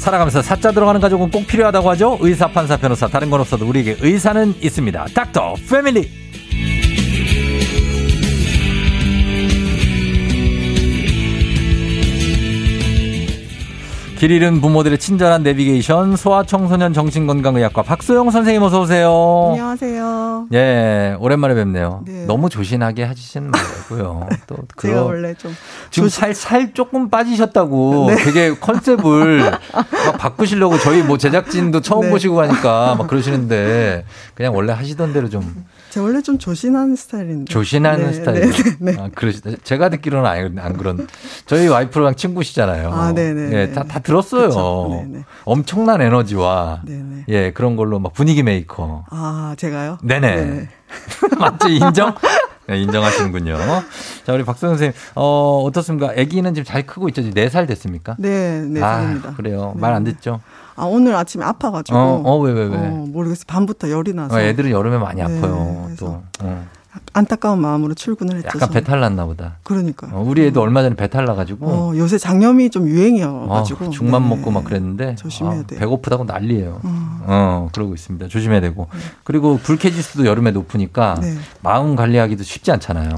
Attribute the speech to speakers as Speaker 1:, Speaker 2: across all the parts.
Speaker 1: 살아가면서 사자 들어가는 가족은 꼭 필요하다고 하죠. 의사, 판사, 변호사 다른 건 없어도 우리에게 의사는 있습니다. 닥터 패밀리. 길 잃은 부모들의 친절한 내비게이션 소아청소년 정신건강의학과 박소영 선생님 어서 오세요.
Speaker 2: 안녕하세요.
Speaker 1: 예, 오랜만에 뵙네요.
Speaker 2: 네.
Speaker 1: 너무 조신하게 하시지는 말고요. 또
Speaker 2: 제가
Speaker 1: 그거
Speaker 2: 원래 좀
Speaker 1: 지금 살, 살 조금 빠지셨다고 되게 컨셉을 막 바꾸시려고 저희 뭐 제작진도 처음
Speaker 2: 네.
Speaker 1: 보시고 하니까 막 그러시는데 그냥 원래 하시던 대로 좀
Speaker 2: 제가 원래 좀 조신한 스타일인데.
Speaker 1: 조신하는
Speaker 2: 네,
Speaker 1: 스타일.
Speaker 2: 네, 네, 네.
Speaker 1: 아, 그러시 제가 듣기로는 안, 안 그런. 저희 와이프랑 친구시잖아요.
Speaker 2: 아, 네네.
Speaker 1: 예, 다, 다 들었어요. 엄청난 에너지와. 예, 그런 걸로 막 분위기 메이커.
Speaker 2: 아, 제가요?
Speaker 1: 네네. 맞지? 인정? 네, 인정하시는군요. 자, 우리 박소영 선생님, 어, 어떻습니까? 아기는 지금 잘 크고 있죠? 4살 됐습니까?
Speaker 2: 네, 네,
Speaker 1: 아,
Speaker 2: 살입니다.
Speaker 1: 그래요.
Speaker 2: 네.
Speaker 1: 말안 듣죠?
Speaker 2: 아, 오늘 아침에 아파가지고.
Speaker 1: 어, 어, 왜, 왜, 왜?
Speaker 2: 어, 모르겠어요. 밤부터 열이 나서.
Speaker 1: 어, 애들은 여름에 많이
Speaker 2: 네,
Speaker 1: 아파요.
Speaker 2: 그래서
Speaker 1: 또. 어.
Speaker 2: 안타까운 마음으로 출근을 했죠.
Speaker 1: 약간. 배탈 났나 보다.
Speaker 2: 그러니까요.
Speaker 1: 어, 우리 애도 얼마 전에 배탈 나가지고.
Speaker 2: 어, 요새 장염이 좀
Speaker 1: 아,
Speaker 2: 유행이어가지고.
Speaker 1: 죽만
Speaker 2: 네.
Speaker 1: 먹고 막 그랬는데
Speaker 2: 조심해야
Speaker 1: 아,
Speaker 2: 돼요.
Speaker 1: 배고프다고 난리예요.
Speaker 2: 어.
Speaker 1: 어, 그러고 있습니다. 조심해야 되고. 그리고 불쾌지수도 여름에 높으니까
Speaker 2: 네.
Speaker 1: 마음 관리하기도 쉽지 않잖아요.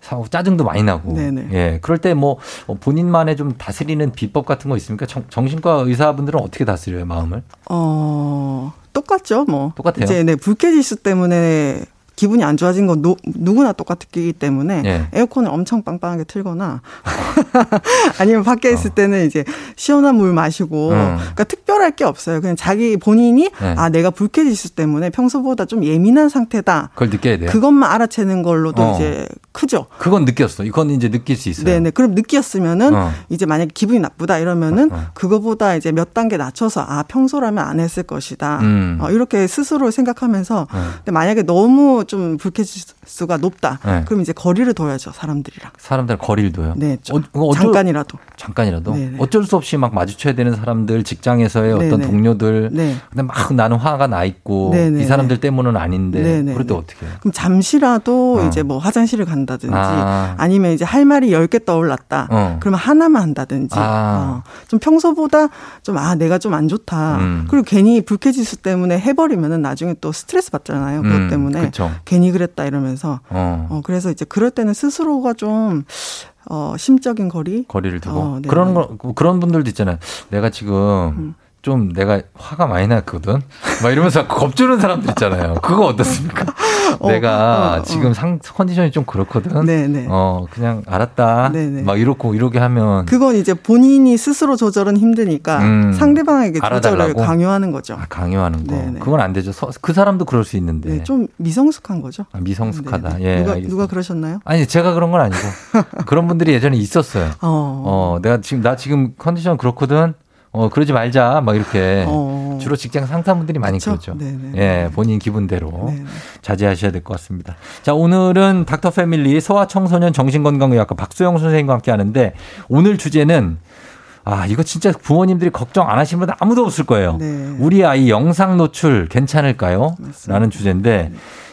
Speaker 1: 사- 짜증도 많이 나고.
Speaker 2: 네네.
Speaker 1: 예. 그럴 때 뭐 본인만의 좀 다스리는 비법 같은 거 있습니까? 정, 정신과 의사분들은 어떻게 다스려요, 마음을?
Speaker 2: 어, 똑같죠, 뭐.
Speaker 1: 똑같아요?
Speaker 2: 이제, 네, 불쾌지수 때문에 기분이 안 좋아진 건 노- 누구나 똑같기 때문에
Speaker 1: 예.
Speaker 2: 에어컨을 엄청 빵빵하게 틀거나 아니면 밖에 있을 때는 이제 시원한 물 마시고
Speaker 1: 음.
Speaker 2: 그러니까 특별할 게 없어요. 그냥 자기 본인이
Speaker 1: 네.
Speaker 2: 아 내가 불쾌지수 때문에 평소보다 좀 예민한 상태다.
Speaker 1: 그걸 느껴야 돼요.
Speaker 2: 그것만 알아채는 걸로도
Speaker 1: 어.
Speaker 2: 이제 크죠.
Speaker 1: 그건 느꼈어. 이건 이제 느낄 수 있어요.
Speaker 2: 네네. 그럼 느꼈으면은
Speaker 1: 어.
Speaker 2: 이제 만약에 기분이 나쁘다 이러면은
Speaker 1: 어, 어.
Speaker 2: 그거보다 이제 몇 단계 낮춰서 아 평소라면 안 했을 것이다.
Speaker 1: 음.
Speaker 2: 어, 이렇게 스스로 생각하면서
Speaker 1: 어.
Speaker 2: 근데 만약에 너무 좀 불쾌지수가 높다.
Speaker 1: 네.
Speaker 2: 그럼 이제 거리를 둬야죠 사람들이랑.
Speaker 1: 사람들 거리를 둬요.
Speaker 2: 네. 좀
Speaker 1: 어, 어쩔-
Speaker 2: 잠깐이라도.
Speaker 1: 잠깐이라도
Speaker 2: 네네.
Speaker 1: 어쩔 수 없이 막 마주쳐야 되는 사람들, 직장에서의 어떤
Speaker 2: 네네.
Speaker 1: 동료들.
Speaker 2: 네.
Speaker 1: 근데 막 나는 화가 나 있고
Speaker 2: 네네네.
Speaker 1: 이 사람들 때문은 아닌데. 그럴 때 어떻게 해요?
Speaker 2: 그럼 잠시라도
Speaker 1: 어.
Speaker 2: 이제 뭐 화장실을 간다든지
Speaker 1: 아.
Speaker 2: 아. 니면 이제 할 말이 열 개 떠올랐다.
Speaker 1: 어.
Speaker 2: 그러면 하나만 한다든지.
Speaker 1: 아.
Speaker 2: 어. 좀 평소보다 좀 아 내가 좀 안 좋다.
Speaker 1: 음.
Speaker 2: 그리고 괜히 불쾌지수 때문에 해버리면은 나중에 또 스트레스 받잖아요. 그것
Speaker 1: 음,
Speaker 2: 때문에
Speaker 1: 그쵸.
Speaker 2: 괜히 그랬다 이러면서.
Speaker 1: 어.
Speaker 2: 어 그래서 이제 그럴 때는 스스로가 좀 어, 심적인 거리.
Speaker 1: 거리를 두고
Speaker 2: 어, 네네.
Speaker 1: 그런 거 그런 분들도 있잖아요. 내가 지금
Speaker 2: 음.
Speaker 1: 좀 내가 화가 많이 났거든. 막 이러면서 겁주는 사람들 있잖아요. 그거 어떻습니까?
Speaker 2: 어,
Speaker 1: 내가
Speaker 2: 어, 어.
Speaker 1: 지금 상 컨디션이 좀 그렇거든.
Speaker 2: 네네.
Speaker 1: 어 그냥 알았다.
Speaker 2: 네네.
Speaker 1: 막 이렇고 이렇게 하면
Speaker 2: 그건 이제 본인이 스스로 조절은 힘드니까
Speaker 1: 음.
Speaker 2: 상대방에게 조절을
Speaker 1: 알아달라고?
Speaker 2: 강요하는 거죠.
Speaker 1: 아, 강요하는 거.
Speaker 2: 네네.
Speaker 1: 그건 안 되죠. 서- 그 사람도 그럴 수 있는데.
Speaker 2: 네, 좀 미성숙한 거죠.
Speaker 1: 아, 미성숙하다.
Speaker 2: 네네.
Speaker 1: 예.
Speaker 2: 누가
Speaker 1: 알겠습니다.
Speaker 2: 누가 그러셨나요?
Speaker 1: 아니 제가 그런 건 아니고 그런 분들이 예전에 있었어요.
Speaker 2: 어.
Speaker 1: 어, 내가 지금 나 지금 컨디션 그렇거든. 어, 그러지 말자. 막 이렇게
Speaker 2: 어.
Speaker 1: 주로 직장 상사분들이 많이
Speaker 2: 그쵸?
Speaker 1: 그러죠.
Speaker 2: 네네.
Speaker 1: 예, 본인 기분대로
Speaker 2: 네네.
Speaker 1: 자제하셔야 될 것 같습니다. 자, 오늘은 닥터 패밀리 소아 청소년 정신건강의학과 박소영 선생님과 함께 하는데 오늘 주제는 아, 이거 진짜 부모님들이 걱정 안 하시는 분 아무도 없을 거예요.
Speaker 2: 네.
Speaker 1: 우리 아이 영상 노출 괜찮을까요?
Speaker 2: 맞습니다.
Speaker 1: 라는 주제인데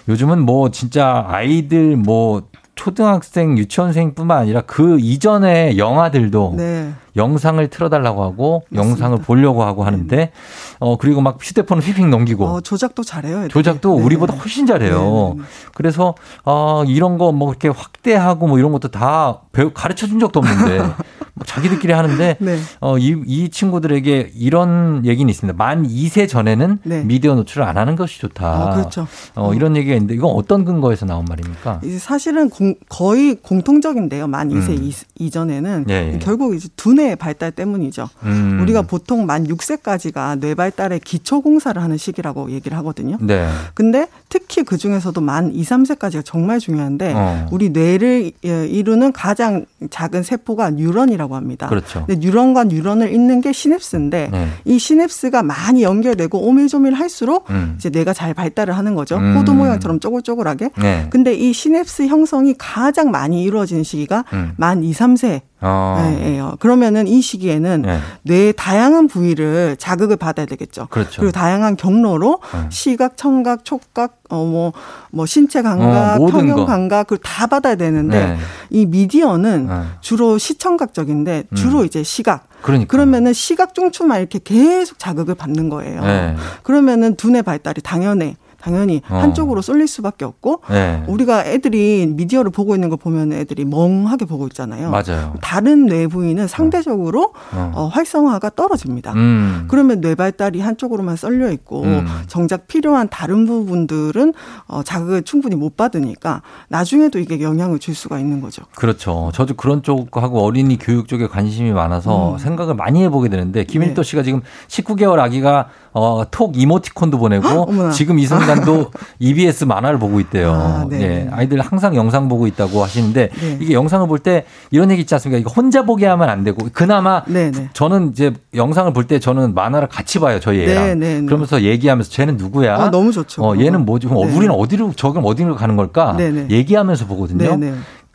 Speaker 1: 요즘은 뭐 진짜 아이들 뭐 초등학생, 유치원생뿐만 아니라 그 이전의 영화들도
Speaker 2: 네.
Speaker 1: 영상을 틀어달라고 하고
Speaker 2: 맞습니다.
Speaker 1: 영상을 보려고 하고 하는데 어 그리고 막 휴대폰을 휙휙 넘기고
Speaker 2: 어, 조작도 잘해요. 애들이.
Speaker 1: 조작도
Speaker 2: 네.
Speaker 1: 우리보다 훨씬 잘해요.
Speaker 2: 네, 네, 네.
Speaker 1: 그래서 어 이런 거 뭐 이렇게 확대하고 뭐 이런 것도 다 배우 가르쳐 준 적도 없는데 뭐 자기들끼리 하는데
Speaker 2: 네.
Speaker 1: 어이 이 친구들에게 이런 얘기는 있습니다. 만 2세 전에는
Speaker 2: 네.
Speaker 1: 미디어 노출을 안 하는 것이 좋다.
Speaker 2: 어, 그렇죠.
Speaker 1: 어, 이런 얘기가 있는데 이건 어떤 근거에서 나온 말입니까?
Speaker 2: 사실은 공- 거의 공통적인데요. 만 2세
Speaker 1: 음.
Speaker 2: 이, 전에는
Speaker 1: 예, 예.
Speaker 2: 결국 이제 두뇌 발달 때문이죠.
Speaker 1: 음.
Speaker 2: 우리가 보통 만 6세까지가 뇌 발달의 기초 공사를 하는 시기라고 얘기를 하거든요.
Speaker 1: 네.
Speaker 2: 근데 특히 그 중에서도 만 2, 3세까지가 정말 중요한데
Speaker 1: 어.
Speaker 2: 우리 뇌를 예, 이루는 가장 작은 세포가 뉴런이라고 합니다.
Speaker 1: 그렇죠.
Speaker 2: 근데 뉴런과 뉴런을 잇는 게 시냅스인데
Speaker 1: 네.
Speaker 2: 이 시냅스가 많이 연결되고 오밀조밀 할수록
Speaker 1: 음.
Speaker 2: 이제 뇌가 잘 발달을 하는 거죠.
Speaker 1: 음.
Speaker 2: 포도 모양처럼 쪼글쪼글하게.
Speaker 1: 네.
Speaker 2: 근데 이 시냅스 형성이 가장 많이 이루어지는 시기가
Speaker 1: 음.
Speaker 2: 만 2, 3세
Speaker 1: 어.
Speaker 2: 예, 예. 그러면은 이 시기에는
Speaker 1: 네.
Speaker 2: 뇌의 다양한 부위를 자극을 받아야 되겠죠.
Speaker 1: 그렇죠.
Speaker 2: 리고 다양한 경로로
Speaker 1: 네.
Speaker 2: 시각, 청각, 촉각, 어뭐 뭐 신체 감각,
Speaker 1: 어, 모든 거.
Speaker 2: 평형 감각 그걸 다 받아야 되는데
Speaker 1: 네.
Speaker 2: 이 미디어는
Speaker 1: 네.
Speaker 2: 주로 시청각적인데 주로 이제 시각.
Speaker 1: 그러니까.
Speaker 2: 그러면은 시각 중추만 이렇게 계속 자극을 받는 거예요.
Speaker 1: 네.
Speaker 2: 그러면은 두뇌 발달이 당연해. 당연히
Speaker 1: 어.
Speaker 2: 한쪽으로 쏠릴 수밖에 없고
Speaker 1: 네.
Speaker 2: 우리가 애들이 미디어를 보고 있는 거 보면 애들이 멍하게 보고 있잖아요.
Speaker 1: 맞아요.
Speaker 2: 다른 뇌 부위는 상대적으로
Speaker 1: 어.
Speaker 2: 어, 활성화가 떨어집니다.
Speaker 1: 음.
Speaker 2: 그러면 뇌 발달이 한쪽으로만 썰려 있고
Speaker 1: 음.
Speaker 2: 정작 필요한 다른 부분들은 어, 자극을 충분히 못 받으니까 나중에도 이게 영향을 줄 수가 있는 거죠.
Speaker 1: 그렇죠. 저도 그런 쪽하고 어린이 교육 쪽에 관심이 많아서
Speaker 2: 음.
Speaker 1: 생각을 많이 해보게 되는데 김일도
Speaker 2: 네.
Speaker 1: 씨가 지금 19개월 아기가 어, 톡 이모티콘도 보내고. 지금 이 순간도 EBS 만화를 보고 있대요.
Speaker 2: 아, 네.
Speaker 1: 예, 아이들 항상 영상 보고 있다고 하시는데
Speaker 2: 네.
Speaker 1: 이게 영상을 볼 때 이런 얘기 있지 않습니까? 이거 혼자 보게 하면 안 되고 그나마
Speaker 2: 네, 네.
Speaker 1: 저는 이제 영상을 볼 때 저는 만화를 같이 봐요. 저희 애랑.
Speaker 2: 네, 네, 네.
Speaker 1: 그러면서 얘기하면서 쟤는 누구야?
Speaker 2: 아, 너무 좋죠.
Speaker 1: 어, 얘는 뭐지? 그럼
Speaker 2: 네.
Speaker 1: 우리는 어디로 저기는 어디로 가는 걸까?
Speaker 2: 네, 네.
Speaker 1: 얘기하면서 보거든요.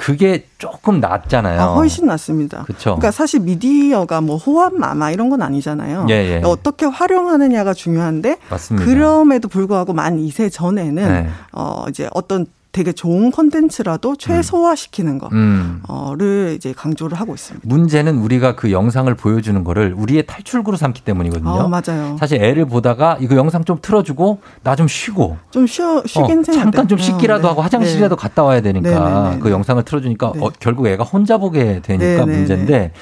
Speaker 1: 그게 조금 낫잖아요.
Speaker 2: 아, 훨씬 낫습니다.
Speaker 1: 그쵸.
Speaker 2: 러니까 사실 미디어가 뭐 호환 마마 이런 건 아니잖아요.
Speaker 1: 예, 예.
Speaker 2: 어떻게 활용하느냐가 중요한데
Speaker 1: 맞습니다.
Speaker 2: 그럼에도 불구하고 만 2세 전에는
Speaker 1: 네.
Speaker 2: 어 이제 어떤 되게 좋은 최소화시키는
Speaker 1: 음.
Speaker 2: 거를 이제 강조를 하고 있습니다.
Speaker 1: 문제는 우리가 그 영상을 보여주는 거를 우리의 탈출구로 삼기 때문이거든요.
Speaker 2: 어, 맞아요.
Speaker 1: 사실 애를 보다가 이거 영상 좀 틀어주고 나 좀 쉬고
Speaker 2: 좀 쉬어 쉬긴
Speaker 1: 어, 잠깐
Speaker 2: 돼요.
Speaker 1: 좀 씻기라도
Speaker 2: 어,
Speaker 1: 하고
Speaker 2: 네.
Speaker 1: 화장실이라도 갔다 와야 되니까
Speaker 2: 네, 네, 네,
Speaker 1: 그
Speaker 2: 네.
Speaker 1: 영상을 틀어주니까
Speaker 2: 네.
Speaker 1: 어, 결국 애가 혼자 보게 되니까
Speaker 2: 네, 네,
Speaker 1: 문제인데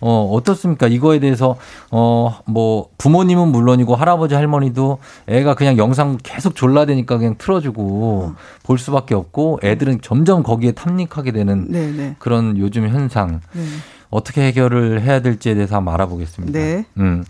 Speaker 1: 어, 어떻습니까? 이거에 대해서 어, 뭐 부모님은 물론이고 할아버지 할머니도 애가 그냥 영상 계속 졸라대니까 그냥 틀어주고 볼 수밖에 없고 애들은 점점 거기에 탐닉하게 되는
Speaker 2: 네, 네.
Speaker 1: 그런 요즘 현상
Speaker 2: 네.
Speaker 1: 어떻게 해결을 해야 될지에 대해서 한번 알아보겠습니다.
Speaker 2: 네.
Speaker 1: 음.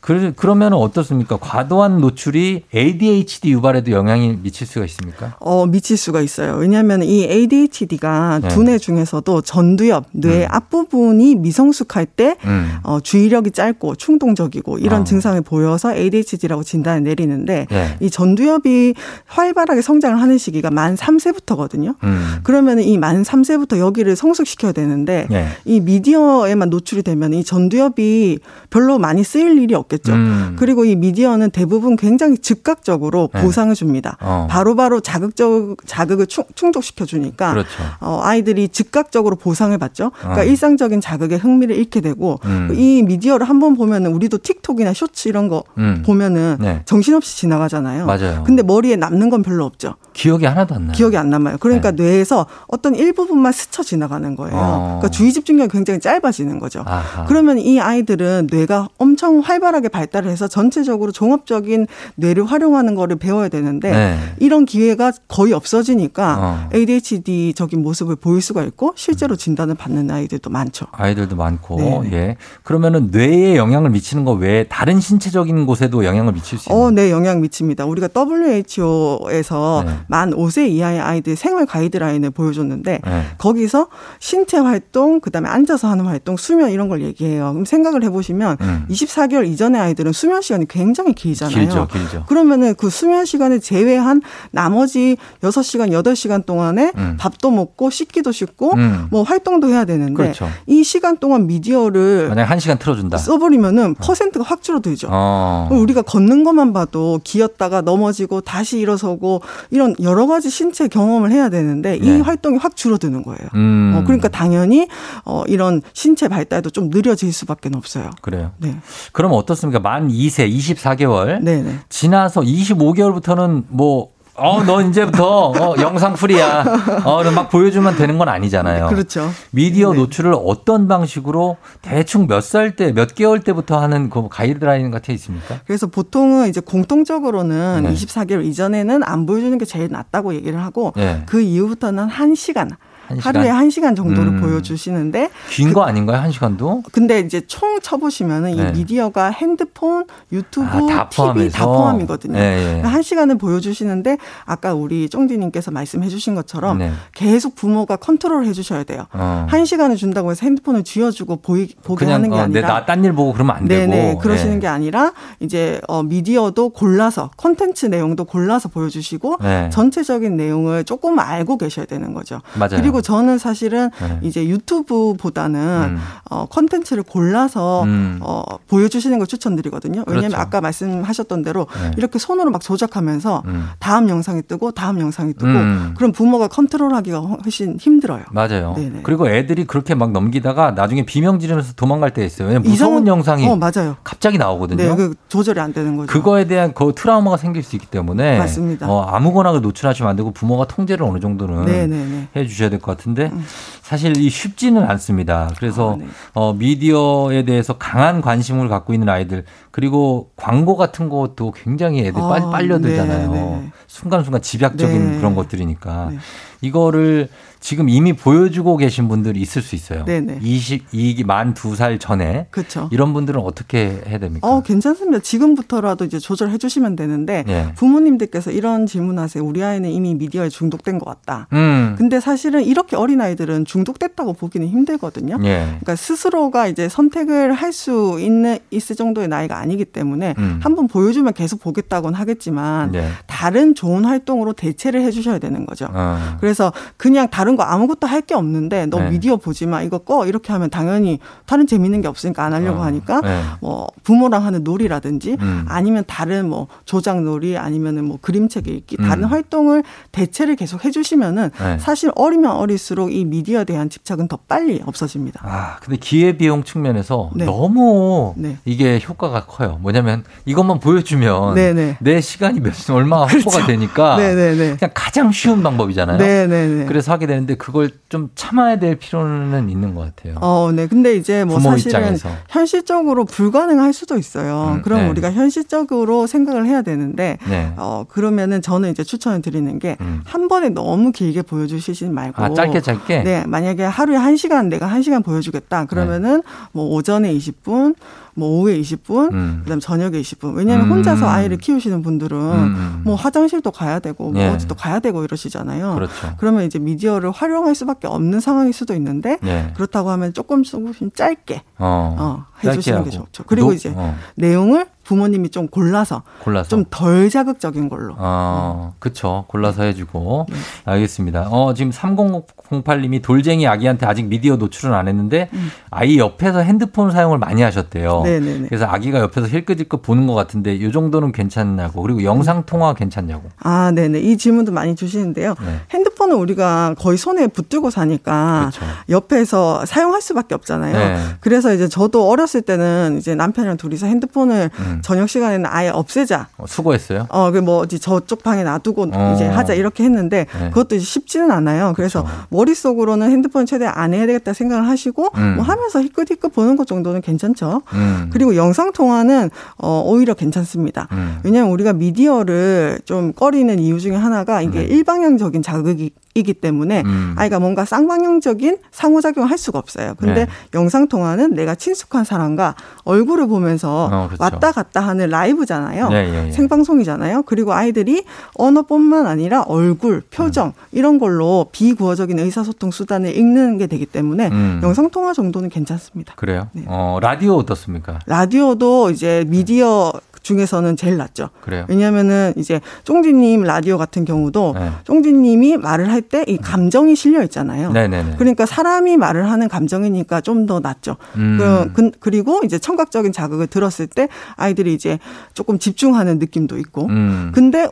Speaker 1: 그, 그러면 어떻습니까? 과도한 노출이 ADHD 유발에도 영향이 미칠 수가 있습니까?
Speaker 2: 어, 미칠 수가 있어요. 왜냐하면 이 ADHD가
Speaker 1: 네.
Speaker 2: 두뇌 중에서도 전두엽, 뇌
Speaker 1: 음.
Speaker 2: 앞부분이 미성숙할 때
Speaker 1: 음.
Speaker 2: 어, 주의력이 짧고 충동적이고 이런
Speaker 1: 어.
Speaker 2: 증상을 보여서 ADHD라고 진단을 내리는데
Speaker 1: 네.
Speaker 2: 이 전두엽이 활발하게 성장을 하는 시기가 만 3세부터거든요.
Speaker 1: 음.
Speaker 2: 그러면 이 만 3세부터 여기를 성숙시켜야 되는데
Speaker 1: 네.
Speaker 2: 이 미디어 에만 노출이 되면 이 전두엽이 별로 많이 쓰일 일이 없겠죠.
Speaker 1: 음.
Speaker 2: 그리고 이 미디어는 대부분 굉장히 즉각적으로
Speaker 1: 네.
Speaker 2: 보상을 줍니다.
Speaker 1: 어.
Speaker 2: 바로바로 자극적 자극을 충, 충족시켜 주니까
Speaker 1: 그렇죠.
Speaker 2: 어, 아이들이 즉각적으로 보상을 받죠. 그러니까
Speaker 1: 어.
Speaker 2: 일상적인 자극에 흥미를 잃게 되고
Speaker 1: 음.
Speaker 2: 이 미디어를 한번 보면은 우리도 틱톡이나 쇼츠 이런 거
Speaker 1: 음.
Speaker 2: 보면은
Speaker 1: 네.
Speaker 2: 정신없이 지나가잖아요.
Speaker 1: 맞아요.
Speaker 2: 근데 머리에 남는 건 별로 없죠.
Speaker 1: 기억이 하나도 안 나요.
Speaker 2: 기억이 안 남아요. 그러니까 뇌에서 어떤 일부분만 스쳐 지나가는 거예요.
Speaker 1: 어.
Speaker 2: 그러니까 주의 집중력이 굉장히 짧 아지는 거죠.
Speaker 1: 아하.
Speaker 2: 그러면 이 아이들은 뇌가 엄청 활발하게 발달을 해서 전체적으로 종합적인 뇌를 활용하는 거를 배워야 되는데
Speaker 1: 네.
Speaker 2: 이런 기회가 거의 없어지니까
Speaker 1: 어.
Speaker 2: ADHD적인 모습을 보일 수가 있고 실제로 진단을 받는 아이들도 많죠.
Speaker 1: 아이들도 많고,
Speaker 2: 네.
Speaker 1: 예. 그러면은 뇌에 영향을 미치는 거 외에 다른 신체적인 곳에도 영향을 미칠 수 있는.
Speaker 2: 어, 네, 영향 미칩니다. 우리가 WHO에서
Speaker 1: 네.
Speaker 2: 만 5세 이하의 아이들 생활 가이드라인을 보여줬는데
Speaker 1: 네.
Speaker 2: 거기서 신체 활동, 그다음에 앉아서 하는 활동, 수면 이런 걸 얘기해요. 그럼 생각을 해보시면
Speaker 1: 음.
Speaker 2: 24개월 이전의 아이들은 수면 시간이 굉장히 길잖아요.
Speaker 1: 길죠, 길죠.
Speaker 2: 그러면은 그 수면 시간을 제외한 나머지 6시간, 8시간 동안에
Speaker 1: 음.
Speaker 2: 밥도 먹고 씻기도 씻고
Speaker 1: 음.
Speaker 2: 뭐 활동도 해야 되는데
Speaker 1: 그렇죠.
Speaker 2: 이 시간 동안 미디어를
Speaker 1: 만약 한 시간 틀어준다.
Speaker 2: 써버리면은 퍼센트가 확 줄어들죠.
Speaker 1: 어.
Speaker 2: 우리가 걷는 것만 봐도 기었다가 넘어지고 다시 일어서고 이런 여러 가지 신체 경험을 해야 되는데 이
Speaker 1: 네.
Speaker 2: 활동이 확 줄어드는 거예요.
Speaker 1: 음.
Speaker 2: 어, 그러니까 당연히 어, 이런 신체 발달도 좀 느려질 수밖에 없어요.
Speaker 1: 그래요.
Speaker 2: 네,
Speaker 1: 그럼 어떻습니까? 만 2세, 24개월.
Speaker 2: 네, 네.
Speaker 1: 지나서 25개월부터는 뭐, 어, 너 이제부터 어, 영상 풀이야. 어, 막 보여주면 되는 건 아니잖아요.
Speaker 2: 그렇죠.
Speaker 1: 미디어
Speaker 2: 네.
Speaker 1: 노출을 어떤 방식으로 대충 몇 살 때, 몇 개월 때부터 하는 그 가이드라인 같은 게 있습니까?
Speaker 2: 그래서 보통은 이제 공통적으로는
Speaker 1: 네.
Speaker 2: 24개월 이전에는 안 보여주는 게 제일 낫다고 얘기를 하고
Speaker 1: 네.
Speaker 2: 그 이후부터는 한시간
Speaker 1: 한 시간?
Speaker 2: 하루에 한시간 정도를
Speaker 1: 음.
Speaker 2: 보여주시는데
Speaker 1: 긴 거 아닌가요? 한 시간도?
Speaker 2: 근데 이제 총 쳐보시면은
Speaker 1: 네.
Speaker 2: 이 미디어가 핸드폰, 유튜브,
Speaker 1: 아, 다
Speaker 2: TV? 다 포함이거든요.
Speaker 1: 예, 예.
Speaker 2: 한 시간을 보여주시는데 아까 우리 쫑디님께서 말씀해 주신 것처럼
Speaker 1: 네.
Speaker 2: 계속 부모가 컨트롤 해 주셔야 돼요.
Speaker 1: 어.
Speaker 2: 한 시간을 준다고 해서 핸드폰을 쥐어주고 보이, 보게 하는 게
Speaker 1: 어,
Speaker 2: 아니라
Speaker 1: 나 딴 일 보고 그러면 안 되고.
Speaker 2: 네네 그러시는
Speaker 1: 예.
Speaker 2: 게 아니라 이제 어 미디어도 골라서 컨텐츠 내용도 골라서 보여주시고
Speaker 1: 네.
Speaker 2: 전체적인 내용을 조금 알고 계셔야 되는 거죠.
Speaker 1: 맞아요.
Speaker 2: 그리고 그리고 저는 사실은 네. 이제 유튜브보다는 음. 어 컨텐츠를 골라서 음. 어 보여주시는 걸 추천드리거든요. 왜냐하면 그렇죠. 아까 말씀하셨던 대로 네. 이렇게 손으로 막 조작하면서 음. 다음 영상이 뜨고 다음 영상이 뜨고 음. 그럼 부모가 컨트롤하기가 훨씬 힘들어요.
Speaker 1: 맞아요. 네네. 그리고 애들이 그렇게 막 넘기다가 나중에 비명 지르면서 도망갈 때 있어요. 왜냐면 무서운 이상... 영상이 어, 맞아요. 갑자기 나오거든요.
Speaker 2: 네, 그 조절이 안 되는 거죠.
Speaker 1: 그거에 대한 그 트라우마가 생길 수 있기 때문에 맞습니다. 어, 아무거나 노출하시면 안 되고 부모가 통제를 어느 정도는 네네네. 해 주셔야 될것 같은데 음. 사실 이 쉽지는 않습니다. 그래서 아, 네. 어, 미디어에 대해서 강한 관심을 갖고 있는 아이들 그리고 광고 같은 것도 굉장히 애들 아, 빨려들잖아요. 네, 순간순간 집약적인 네. 그런 것들이니까 네. 이거를 지금 이미 보여주고 계신 분들이 있을 수 있어요. 네네. 22기 만두 살 전에. 그렇죠. 이런 분들은 어떻게 해야 됩니까?
Speaker 2: 어, 괜찮습니다. 지금부터라도 이제 조절해 주시면 되는데 네. 부모님들께서 이런 질문하세요. 우리 아이는 이미 미디어에 중독된 것 같다. 음. 근데 사실은 이렇게 어린 아이들은 중독됐다고 보기는 힘들거든요. 네. 그러니까 스스로가 이제 선택을 할 수 있는 있을 정도의 나이가 아니기 때문에 음. 한번 보여주면 계속 보겠다고는 하겠지만 네. 다른 좋은 활동으로 대체를 해 주셔야 되는 거죠. 어. 그래서 그냥 다른 거 아무것도 할 게 없는데 너 네. 미디어 보지 마 이거 꺼 이렇게 하면 당연히 다른 재밌는 게 없으니까 안 하려고 어. 하니까 네. 뭐 부모랑 하는 놀이라든지 음. 아니면 다른 뭐 조작 놀이 아니면은 뭐 그림책 읽기 다른 음. 활동을 대체를 계속 해주시면은 네. 사실 어리면 어릴수록 이 미디어에 대한 집착은 더 빨리 없어집니다.
Speaker 1: 아 근데 기회 비용 측면에서 네. 너무 네. 이게 효과가 커요. 뭐냐면 이것만 보여주면 네네. 네. 내 시간이 몇 얼마 그렇죠. 확보가 되니까 네네네. 그냥 가장 쉬운 방법이잖아요. 네네네. 그래서 하게 되는데 그걸 좀 참아야 될 필요는 있는 것 같아요.
Speaker 2: 어, 네. 근데 이제 뭐 사실은 입장에서. 현실적으로 불가능할 수도 있어요. 음, 그럼 네. 우리가 현실적으로 생각을 해야 되는데 네. 어 그러면은 저는 이제 추천을 드리는 게한 음. 번에 너무 길게 보여주시지 말고
Speaker 1: 아, 짧게 짧게.
Speaker 2: 네. 만약에 하루에 한 시간 내가 한 시간 보여주겠다. 그러면은 네. 뭐 오전에 20분 뭐 오후에 20분, 음. 그다음 저녁에 20분. 왜냐하면 음. 혼자서 아이를 키우시는 분들은 음. 뭐 화장실도 가야 되고 뭐 예. 어디도 가야 되고 이러시잖아요. 그렇죠. 그러면 이제 미디어를 활용할 수밖에 없는 상황일 수도 있는데 예. 그렇다고 하면 조금 조금 짧게 어, 어 해주시는 게 좋죠. 그리고 노, 이제 어. 내용을 부모님이 좀 골라서, 골라서. 좀 덜 자극적인 걸로.
Speaker 1: 어, 그쵸. 골라서 해주고. 네. 알겠습니다. 어, 지금 3008님이 돌쟁이 아기한테 아직 미디어 노출은 안 했는데 음. 아이 옆에서 핸드폰 사용을 많이 하셨대요. 네네네. 그래서 아기가 옆에서 힐끗힐끗 보는 것 같은데 이 정도는 괜찮냐고. 그리고 영상 통화 괜찮냐고.
Speaker 2: 아, 네네. 이 질문도 많이 주시는데요. 네. 핸드폰은 우리가 거의 손에 붙들고 사니까 그쵸. 옆에서 사용할 수밖에 없잖아요. 네. 그래서 이제 저도 어렸을 때는 이제 남편이랑 둘이서 핸드폰을 음. 음. 저녁 시간에는 아예 없애자.
Speaker 1: 어, 수고했어요.
Speaker 2: 어, 그 뭐 어디 저쪽 방에 놔두고 어. 이제 하자 이렇게 했는데 네. 그것도 이제 쉽지는 않아요. 그래서 그렇죠. 머릿속으로는 핸드폰 최대 안 해야 되겠다 생각을 하시고 음. 뭐 하면서 희끗희끗 보는 것 정도는 괜찮죠. 음. 그리고 영상 통화는 어 오히려 괜찮습니다. 음. 왜냐하면 우리가 미디어를 좀 꺼리는 이유 중에 하나가 이게 네. 일방향적인 자극이 이기 때문에 음. 아이가 뭔가 쌍방향적인 상호작용을 할 수가 없어요. 근데 네. 영상 통화는 내가 친숙한 사람과 얼굴을 보면서 어, 그렇죠. 왔다 갔다 하는 라이브잖아요. 네, 예, 예. 생방송이잖아요. 그리고 아이들이 언어뿐만 아니라 얼굴, 표정 음. 이런 걸로 비구어적인 의사소통 수단을 읽는 게 되기 때문에 음. 영상 통화 정도는 괜찮습니다.
Speaker 1: 그래요? 네. 어, 라디오 어떻습니까?
Speaker 2: 라디오도 이제 미디어 중에서는 제일 낫죠. 그래요. 왜냐하면은 이제 쫑디님 라디오 같은 경우도 네. 쫑디님이 말을 할 때 이 감정이 실려 있잖아요. 네네네. 그러니까 사람이 말을 하는 감정이니까 좀 더 낫죠. 음. 그, 그리고 이제 청각적인 자극을 들었을 때 아이들이 이제 조금 집중하는 느낌도 있고. 음. 근데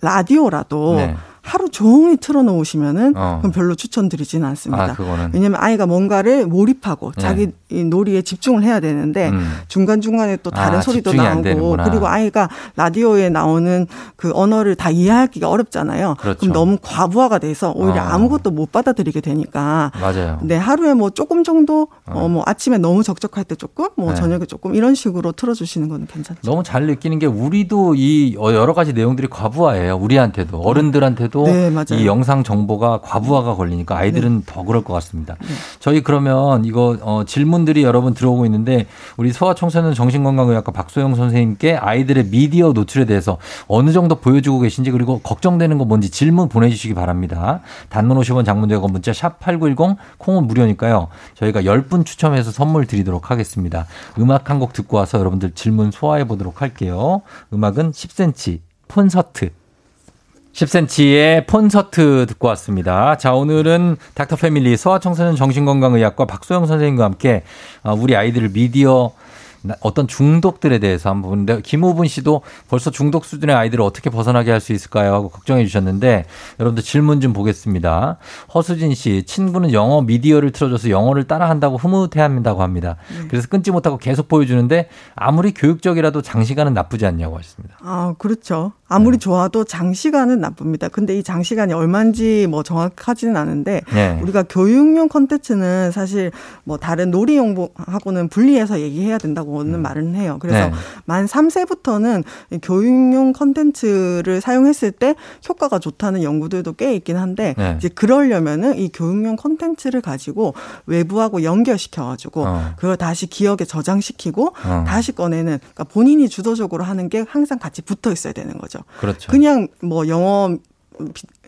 Speaker 2: 라디오라도 네. 하루 종일 틀어놓으시면은 어. 그럼 별로 추천드리지는 않습니다. 아, 왜냐하면 아이가 뭔가를 몰입하고 네. 자기 놀이에 집중을 해야 되는데 음. 중간 중간에 또 다른 아, 소리도 나오고 그리고 아이가 라디오에 나오는 그 언어를 다 이해하기가 어렵잖아요. 그렇죠. 그럼 너무 과부하가 돼서 오히려 어. 아무것도 못 받아들이게 되니까.
Speaker 1: 맞아요.
Speaker 2: 네 하루에 뭐 조금 정도 어. 어, 뭐 아침에 너무 적적할 때 조금 뭐 네. 저녁에 조금 이런 식으로 틀어주시는 건 괜찮죠.
Speaker 1: 너무 잘 느끼는 게 우리도 이 여러 가지 내용들이 과부하예요. 우리한테도 어른들한테도. 때도 네, 이 영상 정보가 과부하가 걸리니까 아이들은 네. 더 그럴 것 같습니다. 네. 저희 그러면 이거 어, 질문들이 여러분 들어오고 있는데 우리 소아청소년 정신건강의학과 박소영 선생님께 아이들의 미디어 노출에 대해서 어느 정도 보여주고 계신지 그리고 걱정되는 거 뭔지 질문 보내주시기 바랍니다. 단문 50원 장문대고 문자 샵 8910 콩은 무료니까요. 저희가 10분 추첨해서 선물 드리도록 하겠습니다. 음악 한 곡 듣고 와서 여러분들 질문 소화해 보도록 할게요. 음악은 10cm 콘서트 10cm의 콘서트 듣고 왔습니다. 자, 오늘은 닥터 패밀리 소아청소년 정신건강의학과 박소영 선생님과 함께 어, 우리 아이들을 미디어 어떤 중독들에 대해서 한번 보는데 김호분 씨도 벌써 중독 수준의 아이들을 어떻게 벗어나게 할 수 있을까요? 하고 걱정해 주셨는데 여러분들 질문 좀 보겠습니다. 허수진 씨 친구는 영어 미디어를 틀어줘서 영어를 따라한다고 흐뭇해한다고 합니다. 네. 그래서 끊지 못하고 계속 보여주는데 아무리 교육적이라도 장시간은 나쁘지 않냐고 하셨습니다.
Speaker 2: 아 그렇죠. 아무리 네. 좋아도 장시간은 나쁩니다. 근데 이 장시간이 얼마인지 뭐 정확하지는 않은데 네. 우리가 교육용 컨텐츠는 사실 뭐 다른 놀이용하고는 분리해서 얘기해야 된다고 는 음. 말은 해요. 그래서 네. 만 3세부터는 교육용 컨텐츠를 사용했을 때 효과가 좋다는 연구들도 꽤 있긴 한데 네. 이제 그러려면은 이 교육용 컨텐츠를 가지고 외부하고 연결시켜 가지고 어. 그걸 다시 기억에 저장시키고 어. 다시 꺼내는 그러니까 본인이 주도적으로 하는 게 항상 같이 붙어 있어야 되는 거죠.
Speaker 1: 그렇죠.
Speaker 2: 그냥 뭐 영어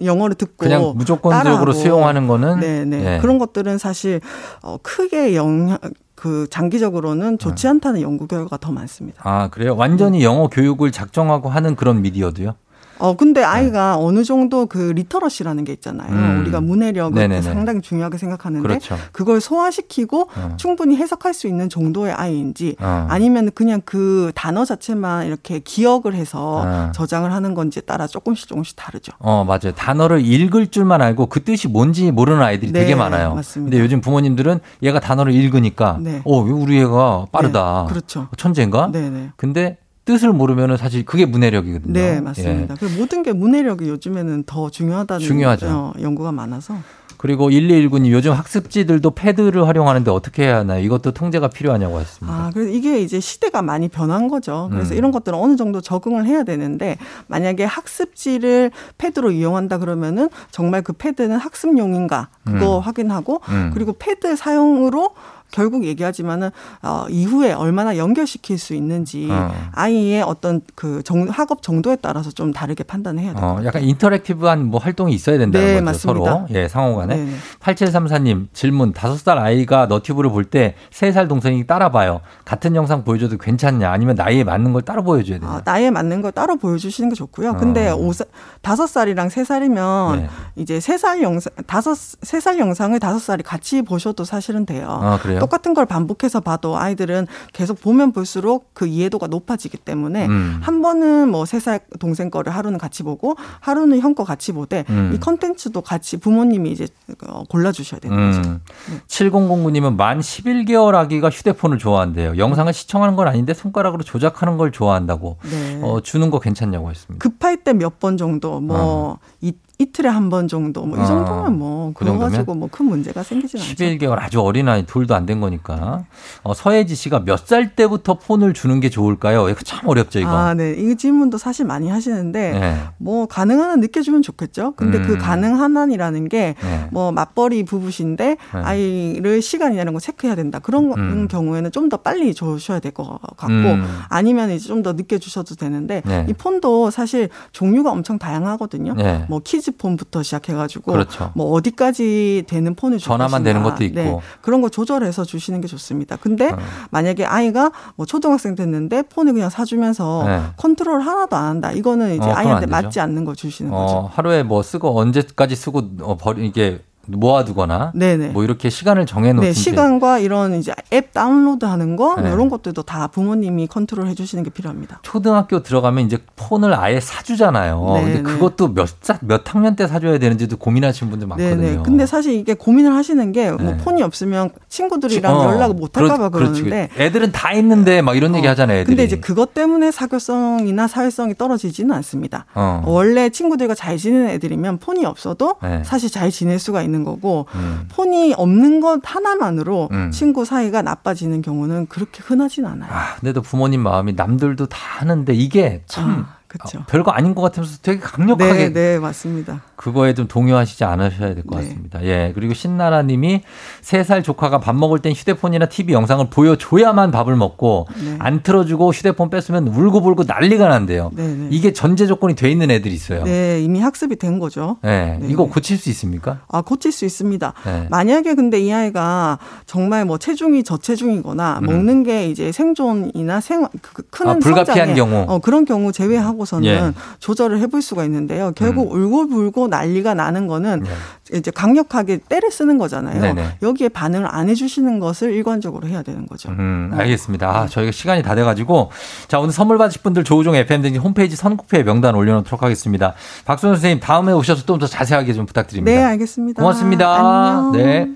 Speaker 2: 영어를 듣고
Speaker 1: 그냥 무조건적으로 수용하는 거는
Speaker 2: 네네 네. 네. 그런 것들은 사실 어 크게 영향 그 장기적으로는 좋지 네. 않다는 연구 결과가 더 많습니다.
Speaker 1: 아 그래요? 완전히 영어 교육을 작정하고 하는 그런 미디어도요?
Speaker 2: 어 근데 네. 아이가 네. 어느 정도 그 literacy라는 게 있잖아요. 음. 우리가 문해력을 네네네. 상당히 중요하게 생각하는데 그렇죠. 그걸 소화시키고 어. 충분히 해석할 수 있는 정도의 아이인지 어. 아니면 그냥 그 단어 자체만 이렇게 기억을 해서 어. 저장을 하는 건지에 따라 조금씩 조금씩 다르죠.
Speaker 1: 어 맞아요. 단어를 읽을 줄만 알고 그 뜻이 뭔지 모르는 아이들이 네, 되게 많아요. 맞습니다. 근데 요즘 부모님들은 얘가 단어를 읽으니까 네. 어 우리 애가 빠르다. 네, 그렇죠. 천재인가? 네네. 근데 뜻을 모르면은 사실 그게 문해력이거든요.
Speaker 2: 네, 맞습니다. 예. 모든 게 문해력이 요즘에는 더 중요하다는 중요하죠. 어, 연구가 많아서.
Speaker 1: 그리고 1219님 요즘 학습지들도 패드를 활용하는데 어떻게 해야 하나요? 이것도 통제가 필요하냐고 했습니다.
Speaker 2: 아, 그래서 이게 이제 시대가 많이 변한 거죠. 그래서 음. 이런 것들은 어느 정도 적응을 해야 되는데 만약에 학습지를 패드로 이용한다 그러면은 정말 그 패드는 학습용인가 그거 음. 확인하고 음. 그리고 패드 사용으로 결국 얘기하지만은 어, 이후에 얼마나 연결시킬 수 있는지 어. 아이의 어떤 그 정, 학업 정도에 따라서 좀 다르게 판단을 해야 돼요. 어,
Speaker 1: 약간 인터랙티브한 뭐 활동이 있어야 된다는 네, 거죠. 맞습니다. 서로. 예, 상호간에. 네. 8734님 질문. 5살 아이가 너튜브를 볼때 3살 동생이 따라봐요. 같은 영상 보여줘도 괜찮냐? 아니면 나이에 맞는 걸 따로 보여줘야 되냐? 아,
Speaker 2: 나이에 맞는 걸 따로 보여주시는 게 좋고요. 근데 어. 5살, 5살이랑 3살이면 네. 이제 3살 영상, 5, 3살 영상을 5살이 같이 보셔도 사실은 돼요. 아, 그래요? 똑같은 걸 반복해서 봐도 아이들은 계속 보면 볼수록 그 이해도가 높아지기 때문에 음. 한 번은 뭐 세 살 동생 거를 하루는 같이 보고 하루는 형 거 같이 보되 음. 이 컨텐츠도 같이 부모님이 이제 어, 골라 주셔야 되는 음. 거죠.
Speaker 1: 네. 7009님은 만 11개월 아기가 휴대폰을 좋아한대요. 영상을 시청하는 건 아닌데 손가락으로 조작하는 걸 좋아한다고. 네. 어, 주는 거 괜찮냐고 했습니다.
Speaker 2: 급할 때 몇 번 정도 뭐 어. 이 이틀에 한 번 정도 뭐 이 정도면 뭐 그 그거 가지고 뭐 큰 문제가 생기진 않죠.
Speaker 1: 11개월 아주 어린 아이 둘도 안 된 거니까. 어, 서혜지 씨가 몇 살 때부터 폰을 주는 게 좋을까요? 이거 참 어렵죠, 이거.
Speaker 2: 아, 네. 이 질문도 사실 많이 하시는데 네. 뭐 가능한 한 늦게 주면 좋겠죠. 근데 그 음. 그 가능한 한이라는 게 뭐 네. 뭐 맞벌이 부부신데 네. 아이를 시간이라는 거 체크해야 된다. 그런 음. 경우에는 좀 더 빨리 주셔야 될 것 같고 음. 아니면 이제 좀 더 늦게 주셔도 되는데 네. 이 폰도 사실 종류가 엄청 다양하거든요. 네. 뭐 키즈 스마트폰부터 시작해가지고 그렇죠. 뭐 어디까지 되는 폰을
Speaker 1: 전화만 되는 것도 있고 네,
Speaker 2: 그런 거 조절해서 주시는 게 좋습니다. 근데 어. 만약에 아이가 뭐 초등학생 됐는데 폰을 그냥 사주면서 네. 컨트롤 하나도 안 한다. 이거는 이제 어, 아이한테 맞지 않는 걸 주시는 어, 거죠.
Speaker 1: 하루에 뭐 쓰고 언제까지 쓰고 어, 버리 이게 모아두거나 네네. 뭐 이렇게 시간을 정해놓는 네,
Speaker 2: 시간과 이런 이제 앱 다운로드하는 거 네. 이런 것들도 다 부모님이 컨트롤 해주시는 게 필요합니다.
Speaker 1: 초등학교 들어가면 이제 폰을 아예 사주잖아요. 네, 근데 네. 그것도 몇, 몇 학년 때 사줘야 되는지도 고민하시는 분들 많거든요. 네네.
Speaker 2: 근데 사실 이게 고민을 하시는 게 뭐 네. 폰이 없으면 친구들이랑 어, 연락을 못 할까봐 그러, 그러는데
Speaker 1: 애들은 다 있는데 막 이런 어, 얘기 하잖아요. 애들이.
Speaker 2: 근데 이제 그것 때문에 사교성이나 사회성이 떨어지지는 않습니다. 어. 원래 친구들과 잘 지내는 애들이면 폰이 없어도 네. 사실 잘 지낼 수가 있는 있는 거고 음. 폰이 없는 것 하나만으로 음. 친구 사이가 나빠지는 경우는 그렇게 흔하진 않아요.
Speaker 1: 아, 근데도 부모님 마음이 남들도 다 하는데 이게 참 아. 그렇죠. 별거 아닌 것 같으면서 되게 강력하게
Speaker 2: 네, 네, 맞습니다.
Speaker 1: 그거에 좀 동요하시지 않으셔야 될것 네. 같습니다. 예. 그리고 신나라 님이 3살 조카가 밥 먹을 땐 휴대폰이나 TV 영상을 보여줘야만 밥을 먹고 네. 안 틀어주고 휴대폰 뺐으면 울고불고 난리가 난대요. 네, 네. 이게 전제 조건이 돼 있는 애들이 있어요.
Speaker 2: 네, 이미 학습이 된 거죠.
Speaker 1: 네. 이거 고칠 수 있습니까?
Speaker 2: 아, 고칠 수 있습니다. 만약에 근데 이 아이가 정말 뭐 체중이 저체중이거나 음. 먹는 게 이제 생존이나 생, 그, 그 크는 아,
Speaker 1: 불가피한 경우
Speaker 2: 어, 그런 경우 제외하고 하고서는 예. 조절을 해볼 수가 있는데요. 결국 음. 울고불고 난리가 나는 거는 예. 이제 강력하게 때를 쓰는 거잖아요. 네네. 여기에 반응을 안 해주시는 것을 일관적으로 해야 되는 거죠.
Speaker 1: 음, 알겠습니다. 아, 저희가 시간이 다 돼가지고 자 오늘 선물 받으실 분들 조우종 FM 등 홈페이지 선곡표에 명단 올려놓도록 하겠습니다. 박수현 선생님 다음에 오셔서 좀 더 자세하게 좀 부탁드립니다.
Speaker 2: 네, 알겠습니다.
Speaker 1: 고맙습니다. 안녕. 네.